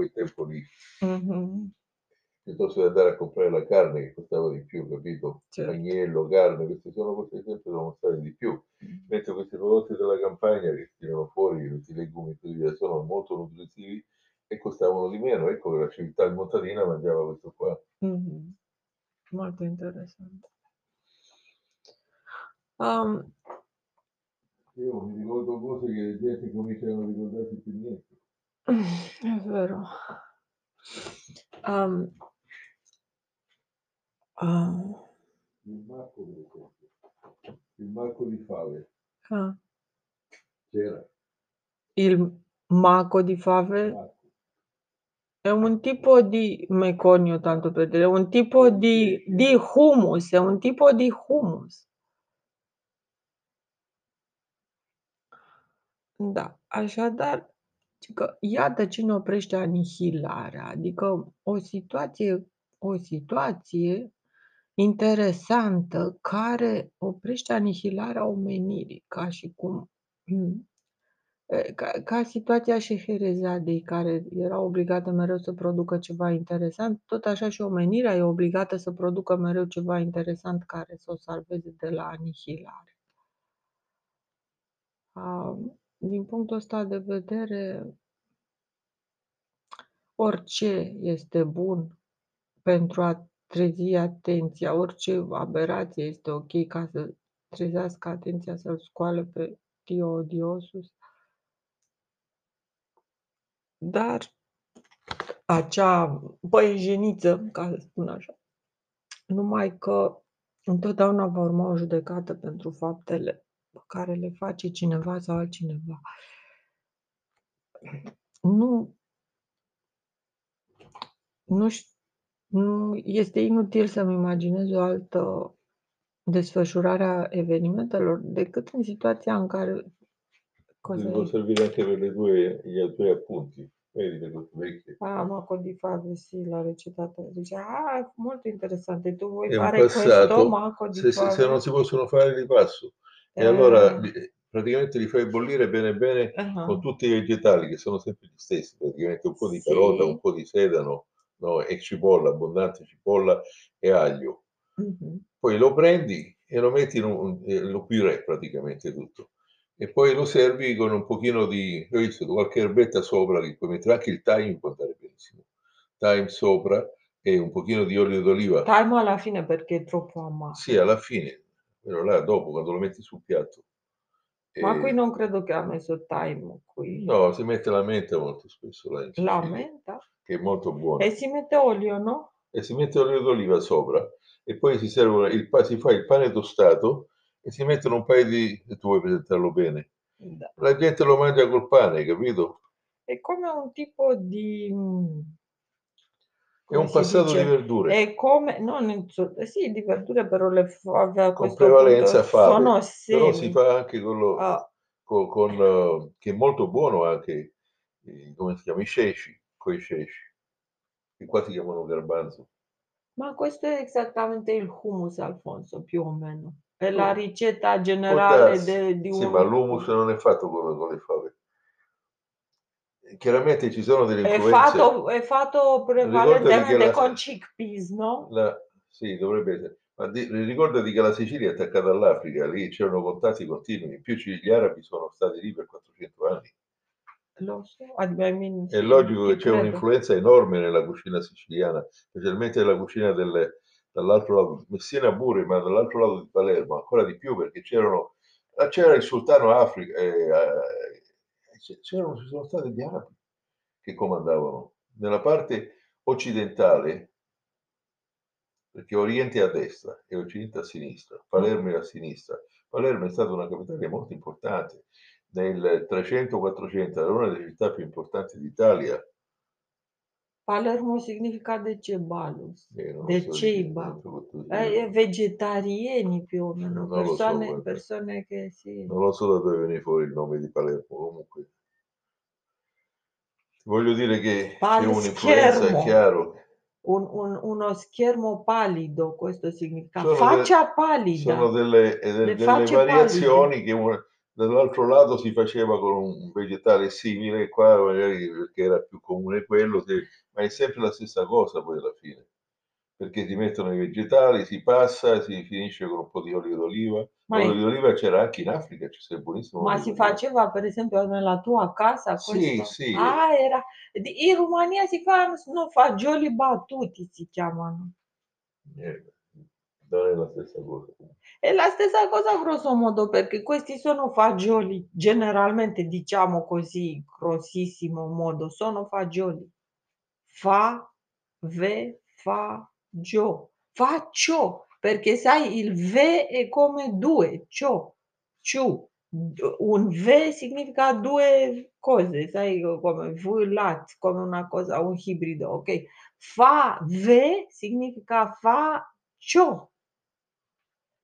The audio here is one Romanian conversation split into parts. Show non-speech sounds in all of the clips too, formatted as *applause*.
quel tempo lì. Mhm. piuttosto che andare a comprare la carne che costava di più, capito? Certo. Agnello, carne, queste sono cose che sempre devono stare di più. Mm. Mentre questi prodotti della campagna che tirano fuori, tutti i legumi e così via, sono molto nutritivi e costavano di meno. Ecco che la civiltà montadina mangiava questo qua. Mhm. Molto interessante. Um, Io mi ricordo cose che la gente comincia a non ricordarsi più niente. È vero. Um, ah, Il marco, per esempio. Il marco di fave ah, c'era. il maco di fave Marco. è un tipo di meconio, tanto per dire, è un tipo di, di humus, è un tipo di humus. Da, așadar, că iată ce ne oprește anihilarea, adică o situație, o situație interesantă care oprește anihilarea omenirii, ca și cum mm, e, ca, ca situația Șeherezadei, care era obligată mereu să producă ceva interesant, tot așa și omenirea e obligată să producă mereu ceva interesant care să o salveze de la anihilare. Am, din punctul ăsta de vedere, orice este bun pentru a trezi atenția, orice aberație este ok ca să trezească atenția, să-l scoale pe Dio odiosus. Dar acea băiejeniță, ca să spun așa, numai că întotdeauna va urma o judecată pentru faptele pe care le face cineva sau altcineva. Nu, nu, ș- nu este inutil să-mi imaginez o altă desfășurare a evenimentelor decât în situația în care cosa Ti può e? servire anche per le tue, i tuoi appunti. Vedi le cose vecchie. Ah, Maco di Fave, sì, l'ha recitata. Dice, ah, molto interessante. Tu vuoi È un fare questo passato, Maco di se, se- se Fave? non si possono fare di passo. E allora Eh, li- praticamente li fai bollire bene bene ah, con tutti i vegetali che sono sempre gli stessi, praticamente un po' di carota, un po' di sedano, no? e cipolla, abbondante cipolla e aglio. mhm. Poi lo prendi e lo metti in un, eh, lo purè praticamente tutto. E poi lo servi con un pochino di, ho visto, qualche erbetta sopra, che puoi mettere anche il thyme, può andare benissimo. Thyme sopra e un pochino di olio d'oliva. Time alla fine perché è troppo amaro. Sì, alla fine, quello là dopo, quando lo metti sul piatto. Ma qui non credo che ha messo time qui. No, si mette la menta molto spesso là in La menta? che è molto buona. E si mette olio, no? E si mette olio d'oliva sopra e poi si servono il pa- si fa il pane tostato e si mettono un paio di... tu vuoi presentarlo bene? Da. La gente lo mangia col pane, capito? È come un tipo di... mm, È un passato di dice? verdure. È come, non eh sì, di verdure, però le aveva con prevalenza fave, sono però si semi. fa anche con, lo- Ah, con- con, che è molto buono anche, come si chiama, i ceci, con i ceci, che qua si chiamano garbanzo. ma questo è esattamente il hummus, Alfonso, più o meno. È la Oh, ricetta generale de- di Sì, un... ma l'hummus non è fatto con, con le fave. Chiaramente ci sono delle È influenze. fatto, è fatto Ricordati che prevalentemente con chickpeas, no? la- sì, dovrebbe essere. Ma di- ricordati che la Sicilia è attaccata all'Africa, lì c'erano contatti continui, in più gli arabi sono stati lì per 400 anni. Lo so, I mean, È logico che c'è credo. un'influenza enorme nella cucina siciliana, specialmente nella cucina delle- dall'altro lato, Messina pure, ma dall'altro lato di Palermo, ancora di più perché c'erano, ah, c'era il sultano Africa, eh, c'erano, ci sono stati gli arabi che comandavano. Nella parte occidentale, perché Oriente è a destra e Occidente a sinistra, Palermo è a sinistra. Palermo è stata una capitale molto importante. Nel 300-400 era una delle città più importanti d'Italia. Palermo significa de ce balus? Non lo De so di cei che ba? tempo tu- Eh, vegetariani più o meno, Non lo so, persone, persone che sì. Non lo so da dove viene fuori il nome di Palermo, comunque. Voglio dire che c'è un'influenza, chiaro. Un, un- uno schermo pallido, questo significa Sono faccia Sono pallida. delle, eh, delle Le facce variazioni che una- dall'altro lato si faceva con un vegetale simile, qua magari perché era più comune quello, se- ma è sempre la stessa cosa poi alla fine, perché si mettono i vegetali, si passa, si finisce con un po' di olio d'oliva. Ma, L'olio d'oliva c'era anche in Africa, c'è buonissimo ma si faceva per esempio nella tua casa Sì, questo? sì. Ah, era... In Romania si fanno fagioli battuti, si chiamano. Eh, non è la stessa cosa. È la stessa cosa grosso modo perché questi sono fagioli, generalmente diciamo così, grossissimo modo, sono fagioli. Fa, ve, fa, gio. Faccio, perché sai il ve è come due, cio, ciu. D- Un ve significa due cose, sai come vulat, come una cosa, un ibrido, ok? Fa, ve significa faccio.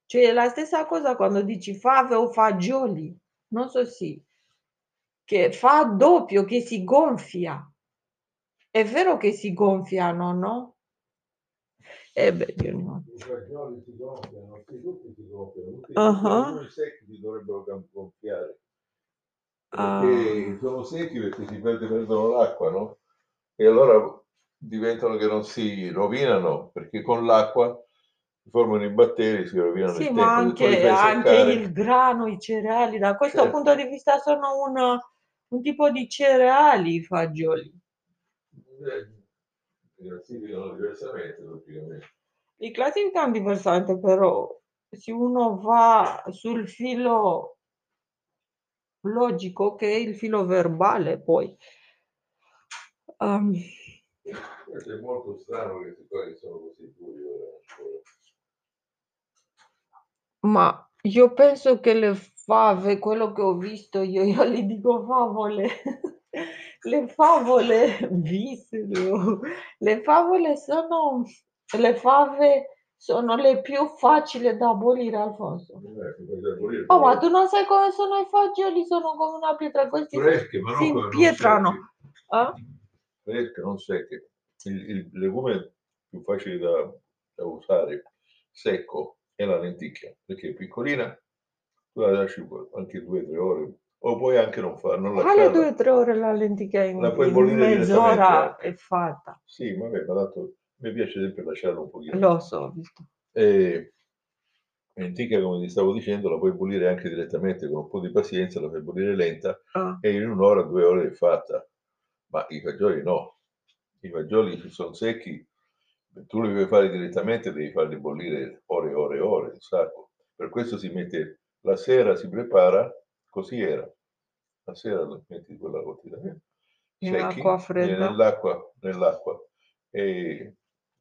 Cioè è la stessa cosa quando dici fave o fagioli, non so sì, che fa doppio, che si gonfia. È vero che si gonfiano, no? Eh beh, Dio mio. I fagioli si gonfiano, tutti si gonfiano, tutti Ah. i secchi si dovrebbero gonfiare. Ah. Perché sono secchi perché si perde, perdono l'acqua, no? E allora diventano che non si rovinano, perché con l'acqua si formano i batteri, si rovinano Sì, il ma tempo. Li anche, anche il grano, i cereali, da questo Certo. punto di vista sono un, un tipo di cereali i fagioli. eh, si classificano diversamente. Li classificano diversamente, però se uno va sul filo logico, che è il filo verbale, poi Questo è molto strano che si sono così duri ora ancora. Ma io penso che le fave, quello che ho visto io, io gli dico favole, *laughs* le favole, visero, le favole sono, le fave sono le più facili da abolire, Alfonso. Eh, Oh, ma tu non sai come sono i fagioli, sono come una pietra, questi fresche, ma non si non impietrano. Eh? fresche, non secche. Il, il legume più facile da, da usare secco è la lenticchia, perché è piccolina, tu la lasci anche due o tre ore, o puoi anche non fare, non lasciarla. due o tre ore la lenticchia in, La puoi in mezz'ora è fatta? Sì, vabbè, ma tanto mi piace sempre lasciarla un pochino. Lo so, visto. E lenticchia, come ti stavo dicendo, la puoi bollire anche direttamente con un po' di pazienza, la fai bollire lenta Ah, e in un'ora, due ore è fatta. Ma i fagioli no. I fagioli sono secchi, tu li vuoi fare direttamente, devi farli bollire ore e ore e ore, un sacco. Per questo si mette la sera, si prepara, così era. La sera lo metti quella quotidiana. In secchi, acqua fredda. Nell'acqua, nell'acqua. E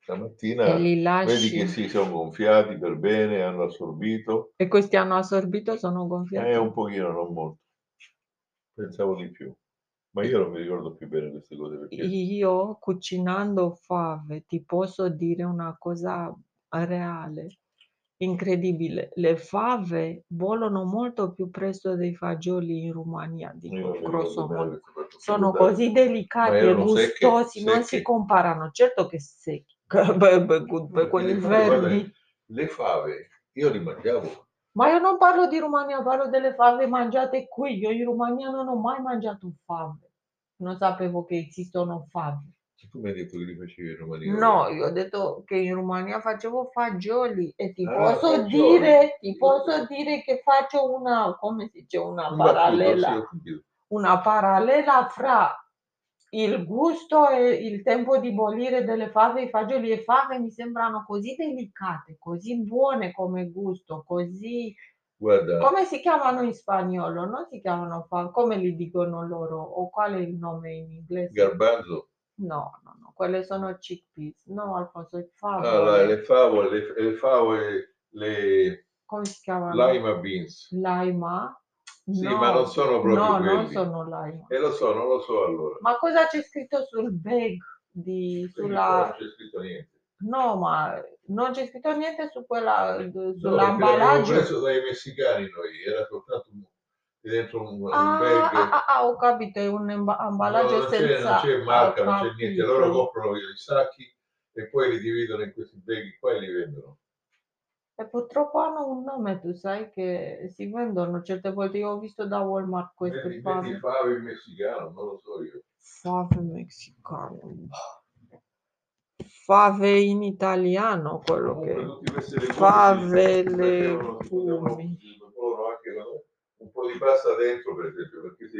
la mattina E vedi che si sono gonfiati per bene, hanno assorbito. E questi hanno assorbito, sono Eh, gonfiati? un pochino, non molto. Pensavo di più. Ma io non mi ricordo più bene queste cose perché Io cucinando fave ti posso dire una cosa reale, incredibile. Le fave bollono molto più presto dei fagioli in Romania, dico non mi grosso ricordo bene modo. queste cose. Sono così delicati e erano secche, gustosi, non si secche. comparano. Certo che secchi, *laughs* beh, beh, Perché quelli le fave, guarda, verdi. Le fave, io li mangiavo. Ma io non parlo di Romania, parlo delle fave mangiate qui. Io in Romania non ho mai mangiato fave. Non sapevo che esistono fave. Tu mi hai detto che li facevi in Romania. No, io ho detto che in Romania facevo fagioli e ti Ah, posso dire, ti posso dire che faccio una, come si dice, una Un parallela, una parallela fra il gusto e il tempo di bollire delle fave, i fagioli e fave mi sembrano così delicate, così buone come gusto, così Guarda, come si chiamano in spagnolo? Non si chiamano fave, come li dicono loro? O qual è il nome in inglese? garbanzo, No, no, no, quelle sono chickpeas. No, Alfonso, ah, la- favole. le favole, le, le favole, le Come si chiamano? lima beans. Laima? Sì, No, ma non sono proprio no, quelli. non sono laima. E lo so, non lo so allora. Ma cosa c'è scritto sul bag di, Quindi sulla... Non c'è scritto niente. No, ma non c'è scritto niente su quella, No, l'abbiamo sull'ambalaggio. preso dai messicani noi, era soltanto un- dentro un, Ah, bag. ah, ah, ah, ho capito, è un emba- No, non c'è, non senza... c'è marca, non c'è niente. Loro comprano i sacchi e poi li dividono in questi bag qua e li vendono. E purtroppo hanno un nome, tu sai, che si vendono certe volte. Io ho visto da Walmart queste fave. fave messicano, non lo so io. Fave messicane. Fave in italiano, quello Comunque che... Fave, legumi. un po' di pasta dentro, per esempio, perché si,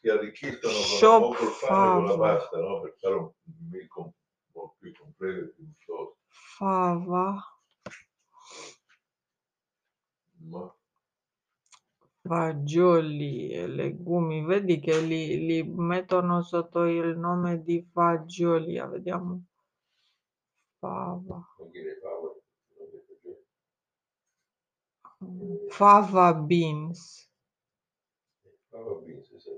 si arricchiscono con, Shop o con la pasta, no? Per fare un milk un po' più completo e più gustoso. Fava. Ma Fagioli e legumi, vedi che li, li mettono sotto il nome di fagioli. Ah, Vediamo. Fava. che- Fava beans. fava sì, sì.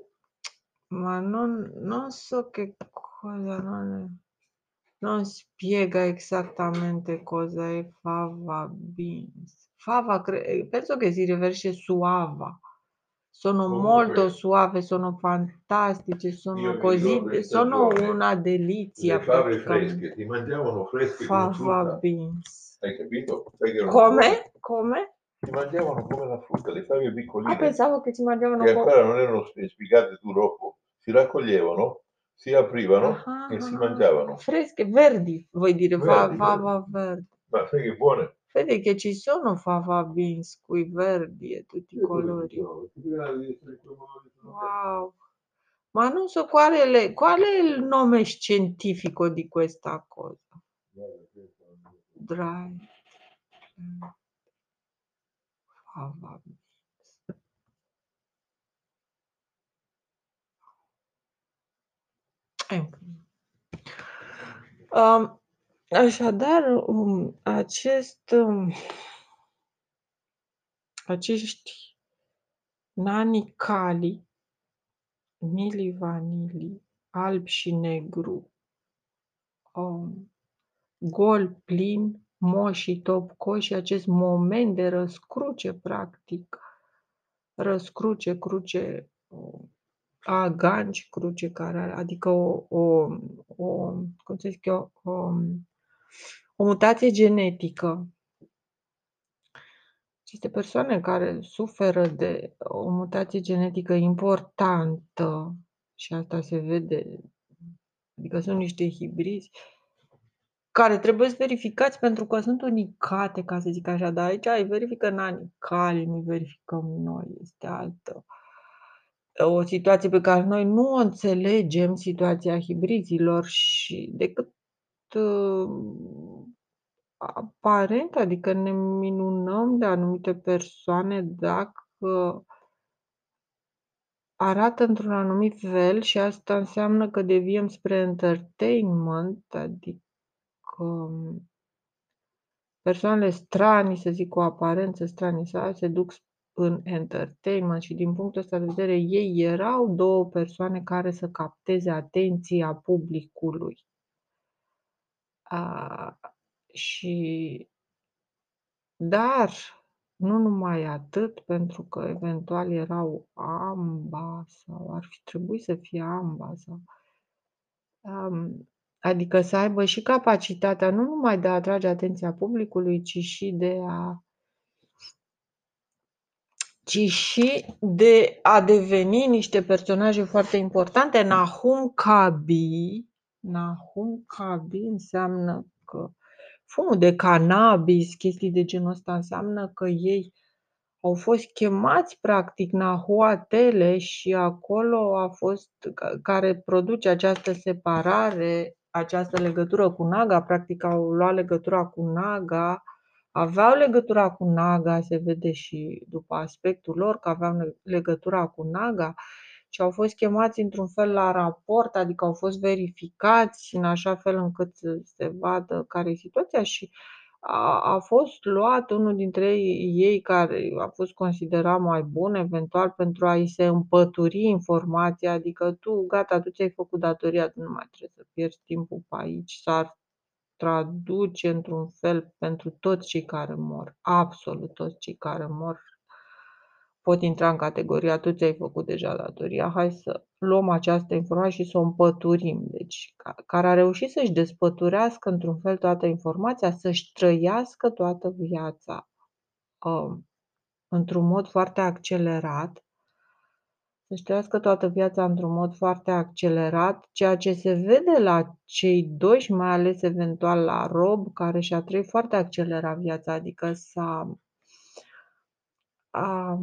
Ma non, non so che cosa, non, non spiega esattamente cosa è fava beans. Fava, cre- penso che si riferisce suava. Sono Comunque, molto suave, sono fantastici, sono così, sono una delizia Le fave fresche ti mangiavano fresche come Fava beans. hai capito? Come? Come? Ti mangiavano come la frutta, le fave Ah, piccoline. pensavo che si mangiavano che co- ancora non erano spiegate tu troppo, si raccoglievano, si aprivano Ah, e si ah, mangiavano. Fresche, verdi, vuoi dire, fa- Verdi, fava verde. Ma sai che buone? Vedi che ci sono fava beans qui verdi e tutti i colori. Wow. Ma non so qual è, le- qual è il nome scientifico di questa cosa. Dry. Fava beans. Infine. Um, așadar, um, acest, um, acești nani cali, mili vanili, alb și negru, um, gol plin, moși și topcoși, acest moment de răscruce, practic, răscruce, cruce, um, a ganci, cruce care are, adică o, o, o, cum să zic eu, o, o mutație genetică. Aceste persoane care suferă de o mutație genetică importantă, și asta se vede, adică sunt niște hibrizi, care trebuie verificați pentru că sunt unicate, ca să zic așa, dar aici îi verifică nanii cali, nu verificăm noi, este altă o situație pe care noi nu o înțelegem, situația hibrizilor și decât uh, aparent, adică ne minunăm de anumite persoane dacă arată într-un anumit fel și asta înseamnă că deviem spre entertainment, adică persoanele stranii, să zic, cu aparență stranie sau se duc în entertainment și din punctul ăsta de vedere ei erau două persoane care să capteze atenția publicului. A, și dar nu numai atât, pentru că eventual erau amba sau ar fi trebuit să fie amba sau um, adică să aibă și capacitatea nu numai de a atrage atenția publicului, ci și de a ci și de a deveni niște personaje foarte importante. Nahum Kabi, Nahum Kabi înseamnă că fumul de cannabis, chestii de genul ăsta, înseamnă că ei au fost chemați practic Nahuatele și acolo a fost ca- care produce această separare, această legătură cu Naga, practic au luat legătura cu Naga, aveau legătura cu Naga, se vede și după aspectul lor că aveau ne- legătura cu Naga și au fost chemați într-un fel la raport, adică au fost verificați în așa fel încât să se vadă care e situația și a, a fost luat unul dintre ei, ei care a fost considerat mai bun, eventual pentru a-i se împături informația, adică tu, gata, tu ți-ai făcut datoria, tu nu mai trebuie să pierzi timpul pe aici, s-ar traduce într-un fel pentru toți cei care mor, absolut toți cei care mor pot intra în categoria tu ți-ai făcut deja datoria, hai să luăm această informație și să o împăturim. Deci, ca- care a reușit să-și despăturească într-un fel toată informația, să-și trăiască toată viața uh, într-un mod foarte accelerat, să-și trăiască toată viața într-un mod foarte accelerat, ceea ce se vede la cei doi și mai ales eventual la Rob, care și-a trăit foarte accelerat viața, adică s-a a,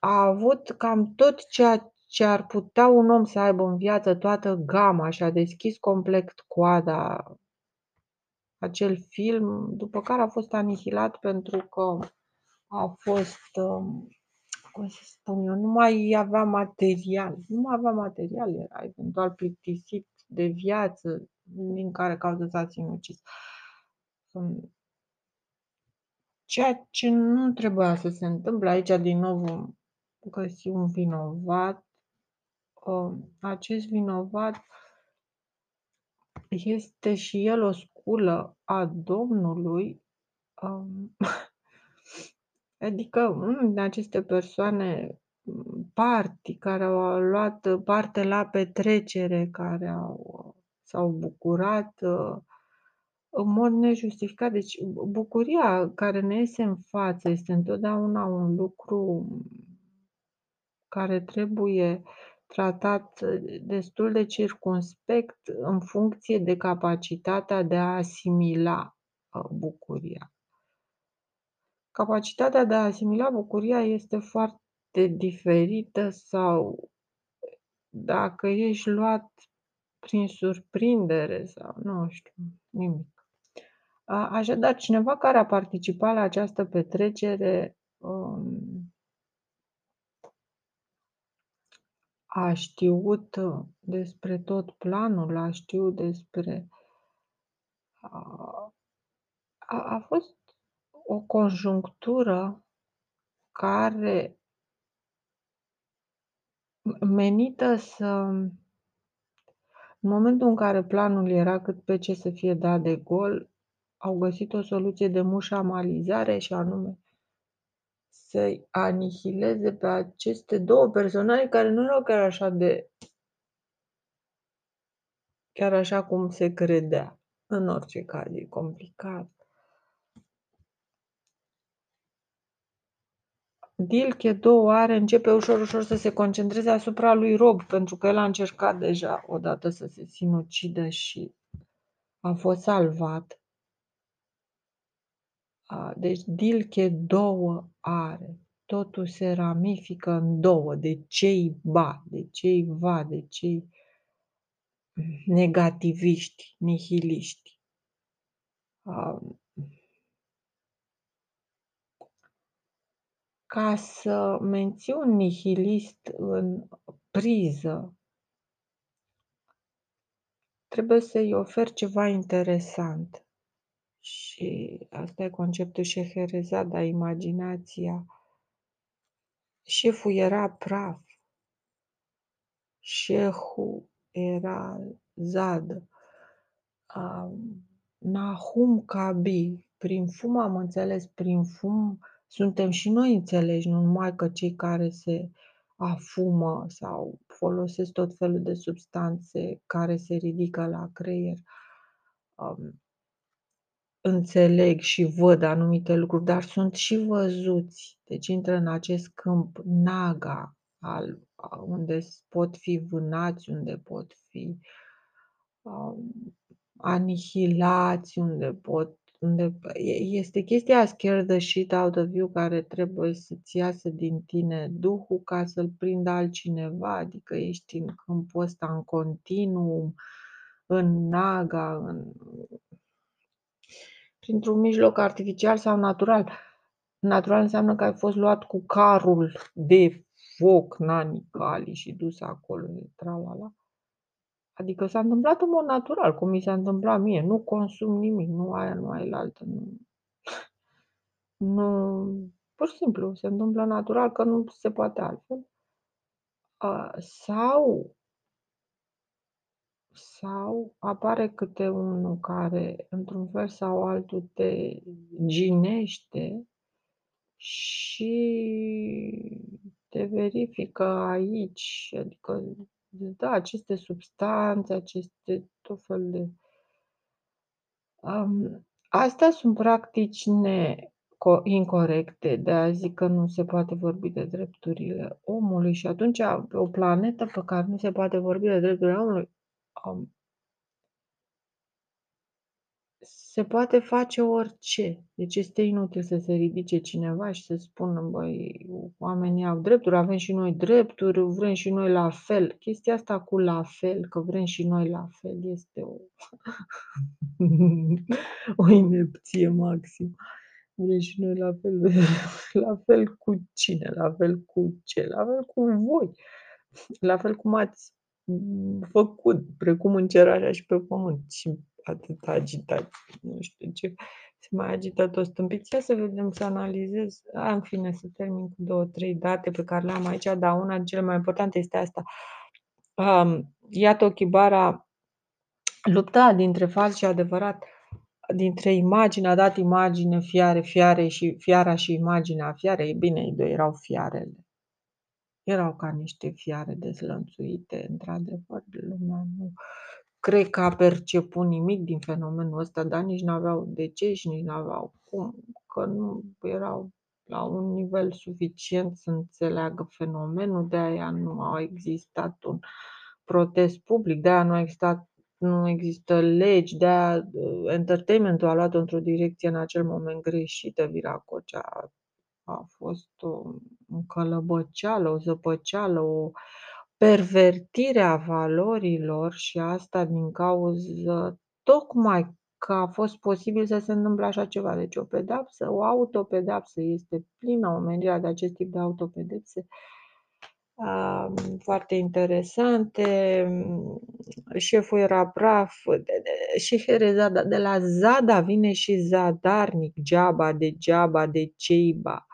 a avut cam tot ceea ce ar putea un om să aibă în viață, toată gama și-a deschis complet coada acel film, după care a fost anihilat pentru că a fost, um, cum să spun eu, nu mai avea material. Nu mai avea material, era eventual plictisit de viață, din care cauză s-a sinucis. Um, ceea ce nu trebuia să se întâmple. Aici, din nou, vom găsi un vinovat. Um, acest vinovat este și el o sculă a Domnului. *laughs* Adică unul din aceste persoane party care au luat parte la petrecere, care au s-au bucurat în mod nejustificat. Deci bucuria care ne iese în față este întotdeauna un lucru care trebuie tratat destul de circumspect în funcție de capacitatea de a asimila bucuria. Capacitatea de a asimila bucuria este foarte diferită sau dacă ești luat prin surprindere sau nu știu, nimic. Așadar, cineva care a participat la această petrecere um, a știut despre tot planul, a știut despre. A, a fost o conjunctură care menită să în momentul în care planul era cât pe ce să fie dat de gol, au găsit o soluție de mușamalizare și anume să-i anihileze pe aceste două personaje care nu erau chiar așa de chiar așa cum se credea. În orice caz, e complicat. Dilche două are începe ușor, ușor să se concentreze asupra lui Rob, pentru că el a încercat deja odată să se sinucidă și a fost salvat. Deci Dilche două are. Totul se ramifică în două. De cei ba, de cei va, de cei negativiști, nihiliști. Ca să menții un nihilist în priză, trebuie să-i oferi ceva interesant. Și asta e conceptul Șeherezada, imaginația. Șeful era praf. Șehul era zadă. Nahum Kabi. Prin fum am înțeles, prin fum suntem și noi înțeleși, nu numai că cei care se afumă sau folosesc tot felul de substanțe care se ridică la creier, um, înțeleg și văd anumite lucruri, dar sunt și văzuți. Deci intră în acest câmp naga, al, unde pot fi vânați, unde pot fi um, anihilați, unde pot unde este chestia scare the shit out of you care trebuie să-ți iasă din tine duhul ca să-l prindă altcineva, adică ești în câmpul ăsta în continuum, în naga, în... printr-un mijloc artificial sau natural. Natural înseamnă că ai fost luat cu carul de foc, nani, cali și dus acolo, tralala. Adică s-a întâmplat în mod natural, cum mi s-a întâmplat mie. Nu consum nimic, nu aia, nu aia altă. Nu, nu, pur și simplu, se întâmplă natural că nu se poate altfel. sau sau apare câte unul care, într-un fel sau altul, te ginește și te verifică aici, adică da, aceste substanțe, aceste tot felul de... Um, astea sunt practici co incorecte, de-aia zic că nu se poate vorbi de drepturile omului și atunci pe o planetă pe care nu se poate vorbi de drepturile omului, um se poate face orice. Deci este inutil să se ridice cineva și să spună: "Băi, oamenii au drepturi, avem și noi drepturi, vrem și noi la fel." Chestia asta cu "la fel", că vrem și noi la fel, este o *laughs* o inepție maximă. Vrem și noi la fel. *laughs* La fel cu cine? La fel cu ce? La fel cu voi. La fel cum ați, hm, făcut, precum în cer, așa și pe pământ. Și atâta agitație, nu știu ce, se mai agită toți stâmpiți. Ia să vedem, să analizez. A, în fine, să termin cu 2-3 date pe care le-am aici, dar una din cele mai importante este asta. Um, iată Ochibara lupta dintre fals și adevărat, dintre imagine, a dat imagine fiare, fiare și fiara și imaginea fiarei. Bine, ei doi erau fiarele. Erau ca niște fiare dezlănțuite, într-adevăr, lumea nu cred că a perceput nimic din fenomenul ăsta, dar nici n-aveau de ce și nici n-aveau cum, că nu erau la un nivel suficient să înțeleagă fenomenul, de-aia nu a existat un protest public, de-aia nu a existat nu există legi, de-aia entertainmentul a luat-o într-o direcție în acel moment greșită. Viracocea a fost o încălăbăceală, o zăpăceală, o pervertire a valorilor și asta din cauză tocmai că a fost posibil să se întâmple așa ceva. Deci o pedeapsă, o autopedeapsă, este plină omenirea de acest tip de autopedepse foarte interesante. Șeful era praf și Herezada. De la Zada vine și zadarnic, geaba, degeaba, deceiba.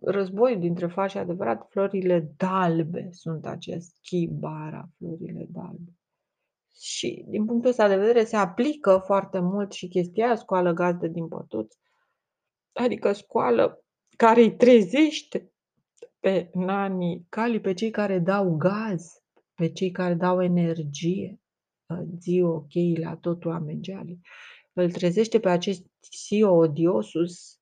Războiul dintre fals și adevărat, florile dalbe sunt acest chibara, florile dalbe. Și din punctul ăsta de vedere se aplică foarte mult și chestia aia, scoală gazdă din bătuți, adică scoală care îi trezește pe nanii cali, pe cei care dau gaz, pe cei care dau energie, zi ok la totul amegeali. Îl trezește pe acest Sio odiosus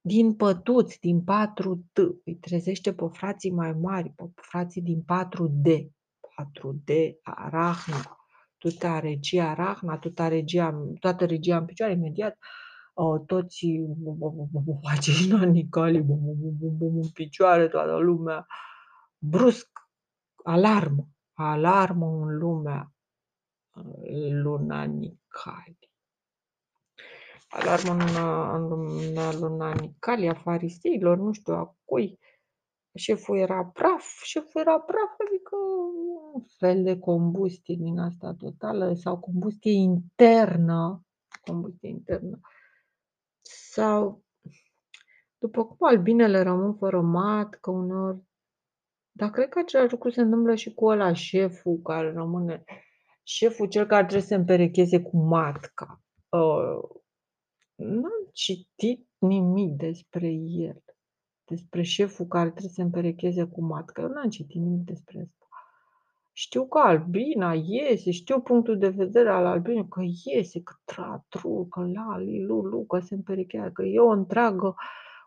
din pătuți, din 4T, îi trezește pe frații mai mari, pe frații din 4D, 4D, Arahna, toată regia Arahna, toată regia, toată regia în picioare, imediat, toți acești nanicali în picioare, toată lumea, brusc, alarmă, alarmă în lumea lunanicali alarmă în lumea lunanicali a fariseilor, nu știu a cui. Șeful era praf, șeful era praf, adică un fel de combustie din asta totală sau combustie internă, combustie internă. Sau, după cum albinele rămân fără matcă uneori, dar cred că același lucru se întâmplă și cu ăla șeful care rămâne, șeful cel care trebuie să se împerecheze cu matca. Uh, N-am citit nimic despre el, despre șeful care trebuie să împerecheze cu matcă. Eu n-am citit nimic despre asta. Știu că Albina iese, știu punctul de vedere al Albinei, că iese, că tratru, că la, lu, lu, că se împerechează, că e o întreagă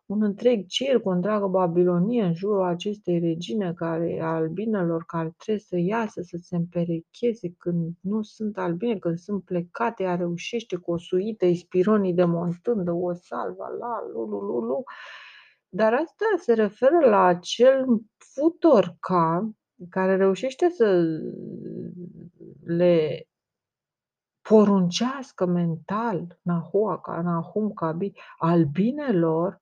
un întreg circ, o întreagă Babilonie în jurul acestei regine care, a albinelor care trebuie să iasă, să se împerecheze când nu sunt albine, când sunt plecate, ea reușește cu o suită ispironii de montândă, o salva, la, lu, lu, lu, lu. Dar asta se referă la acel futor ca care reușește să le poruncească mental Nahua, Nahum Kabi, albinelor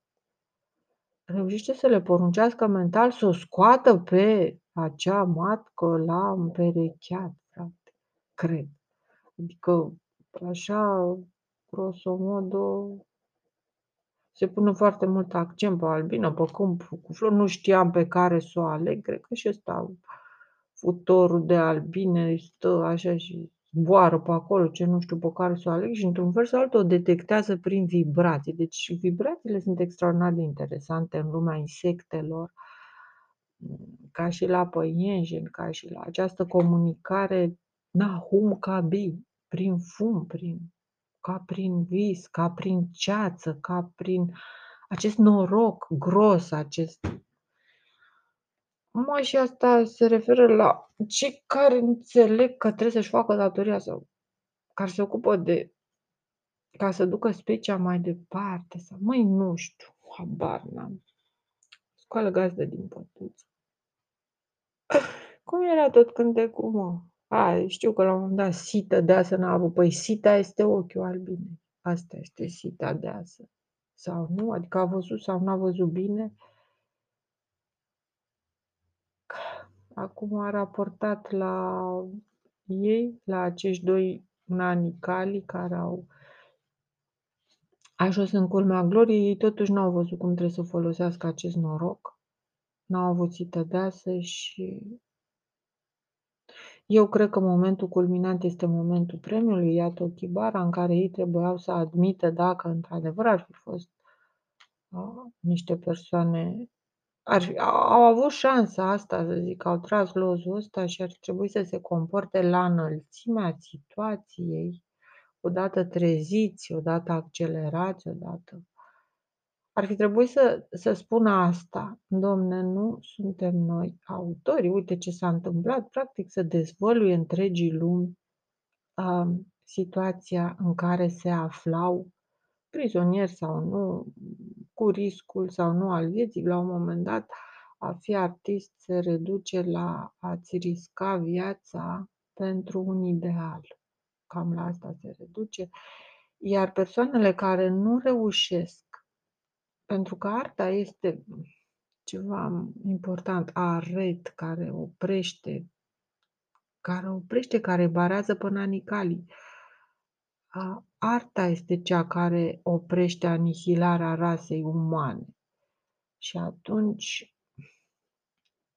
reușește să le poruncească mental să o scoată pe acea matcă la împerecheat, frate, cred. Adică, așa, grosomodo, se pune foarte mult accent pe albină, pe câmp cu flori, nu știam pe care să o aleg, cred că și ăsta, futorul de albine, stă așa și zboară pe acolo, ce nu știu pe care să o aleg și într-un fel sau altul o detectează prin vibrații. Deci vibrațiile sunt extraordinar de interesante în lumea insectelor, ca și la păienjeni, ca și la această comunicare Nahum Kabi, prin fum, prin ca prin vis, ca prin ceață, ca prin acest noroc gros, acest Mă, și asta se referă la cei care înțeleg că trebuie să-și facă datoria sau care se ocupă de ca să ducă specia mai departe sau măi, nu știu, habar n-am. Scoală gazdă din pătuță. Cum era tot cântecul, mă? A, știu că la un moment dat sită deasă n-a avut. Păi sita este ochiul albinei. Asta este sita deasă. Sau nu? Adică a văzut sau n-a văzut bine. Acum a raportat la ei, la acești doi nanicali care au ajuns în culmea gloriei, ei totuși n-au văzut cum trebuie să folosească acest noroc. N-au avut sită deasă și eu cred că momentul culminant este momentul premiului Iato Chibara, în care ei trebuiau să admită dacă într-adevăr ar fi fost uh, niște persoane ar fi, au avut șansa asta, să zic, au tras lozul ăsta și ar trebui să se comporte la înălțimea situației, odată treziți, odată accelerați, odată. Ar fi trebuit să, să spună asta. Domne, nu suntem noi autorii. Uite ce s-a întâmplat. Practic să dezvăluie întregii lumi uh, situația în care se aflau prizonieri sau nu, cu riscul sau nu al vieții, la un moment dat a fi artist se reduce la a-ți risca viața pentru un ideal. Cam la asta se reduce. Iar persoanele care nu reușesc, pentru că arta este ceva important, aret care oprește, care oprește, care barează pe nanicalii. Arta este cea care oprește anihilarea rasei umane. Și atunci,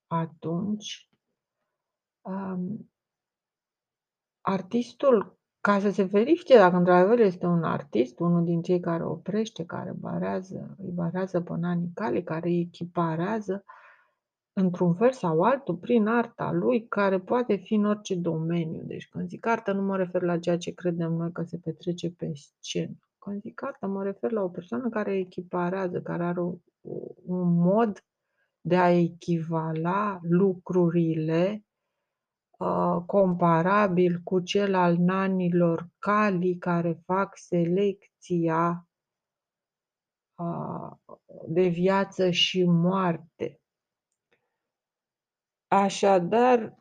atunci, um, artistul, ca să se verifice dacă într-adevăr este un artist, unul din cei care oprește, care barează, îi barează pe nanii cale, care îi echiparează, într-un fel sau altul, prin arta lui, care poate fi în orice domeniu. Deci când zic artă, nu mă refer la ceea ce credem noi că se petrece pe scenă. Când zic artă, mă refer la o persoană care echiparează, care are un mod de a echivala lucrurile uh, comparabil cu cel al nanilor cali care fac selecția uh, de viață și moarte. Așadar,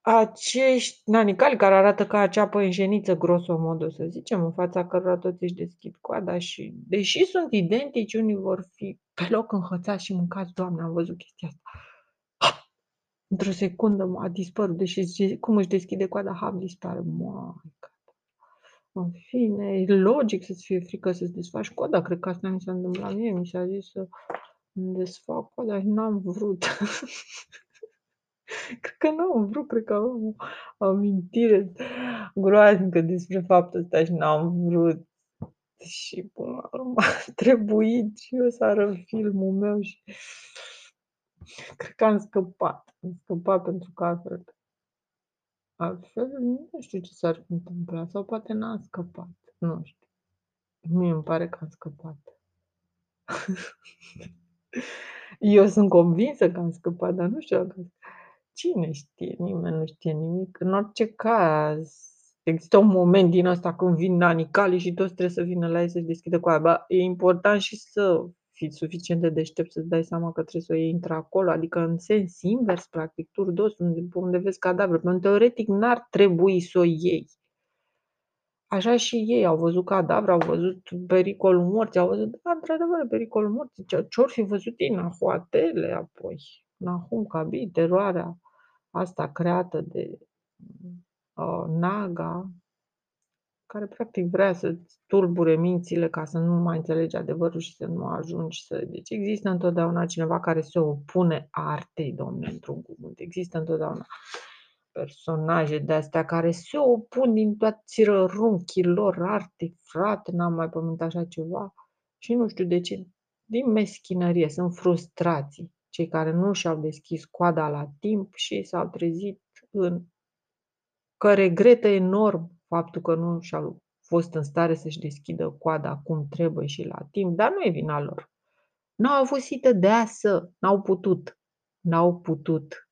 acești nanicali care arată ca acea păinjeniță grosomodă, să zicem, în fața cărora toți își deschid coada și, deși sunt identici, unii vor fi pe loc înhățați și mâncați, Doamne, am văzut chestia asta. Într-o secundă a dispărut, deși cum își deschide coada, hap, dispare. Maică. În fine, e logic să-ți fie frică să-ți desfaci coada. Cred că asta mi s-a întâmplat mie. Mi s-a zis să îmi desfac coada și n-am vrut. *laughs* *laughs* Cred că n-am vrut, cred că am o amintire groaznică despre faptul ăsta și n-am vrut. Și până la urmă *laughs* a trebuit și eu să arăt filmul meu și cred că am scăpat. Am scăpat pentru că altfel, altfel nu știu ce s-ar fi întâmplat sau poate n-am scăpat. Nu știu. Mie îmi pare că am scăpat. *laughs* Eu sunt convinsă că am scăpat, dar nu știu dacă Cine știe? Nimeni nu știe nimic. În orice caz, există un moment din ăsta când vin nanicalii și toți trebuie să vină la ei să-și deschidă coaia. Ba, e important și să fii suficient de deștept să-ți dai seama că trebuie să o iei într-acolo, adică în sens invers, practic, turdos, unde, unde vezi cadavre. Pentru teoretic n-ar trebui să o iei. Așa și ei au văzut cadavre, au văzut pericolul morții, au văzut, da, într-adevăr, pericolul morții. Ce-or fi văzut ei, nahoatele, apoi, Nahum Kabi, teroarea asta creată de uh, Naga, care practic vrea să tulbure mințile ca să nu mai înțelegi adevărul și să nu ajungi să... Deci există întotdeauna cineva care se opune artei, domnule, într-un cuvânt. Există întotdeauna personaje de astea care se opun din toți rărunchii lor artei, frate, n-am mai pământ așa ceva. Și nu știu de ce, din meschinărie, sunt frustrații cei care nu și-au deschis coada la timp și s-au trezit în că regretă enorm faptul că nu și-au fost în stare să-și deschidă coada cum trebuie și la timp, dar nu e vina lor. N-au avut sită de asă, n-au putut. N-au putut.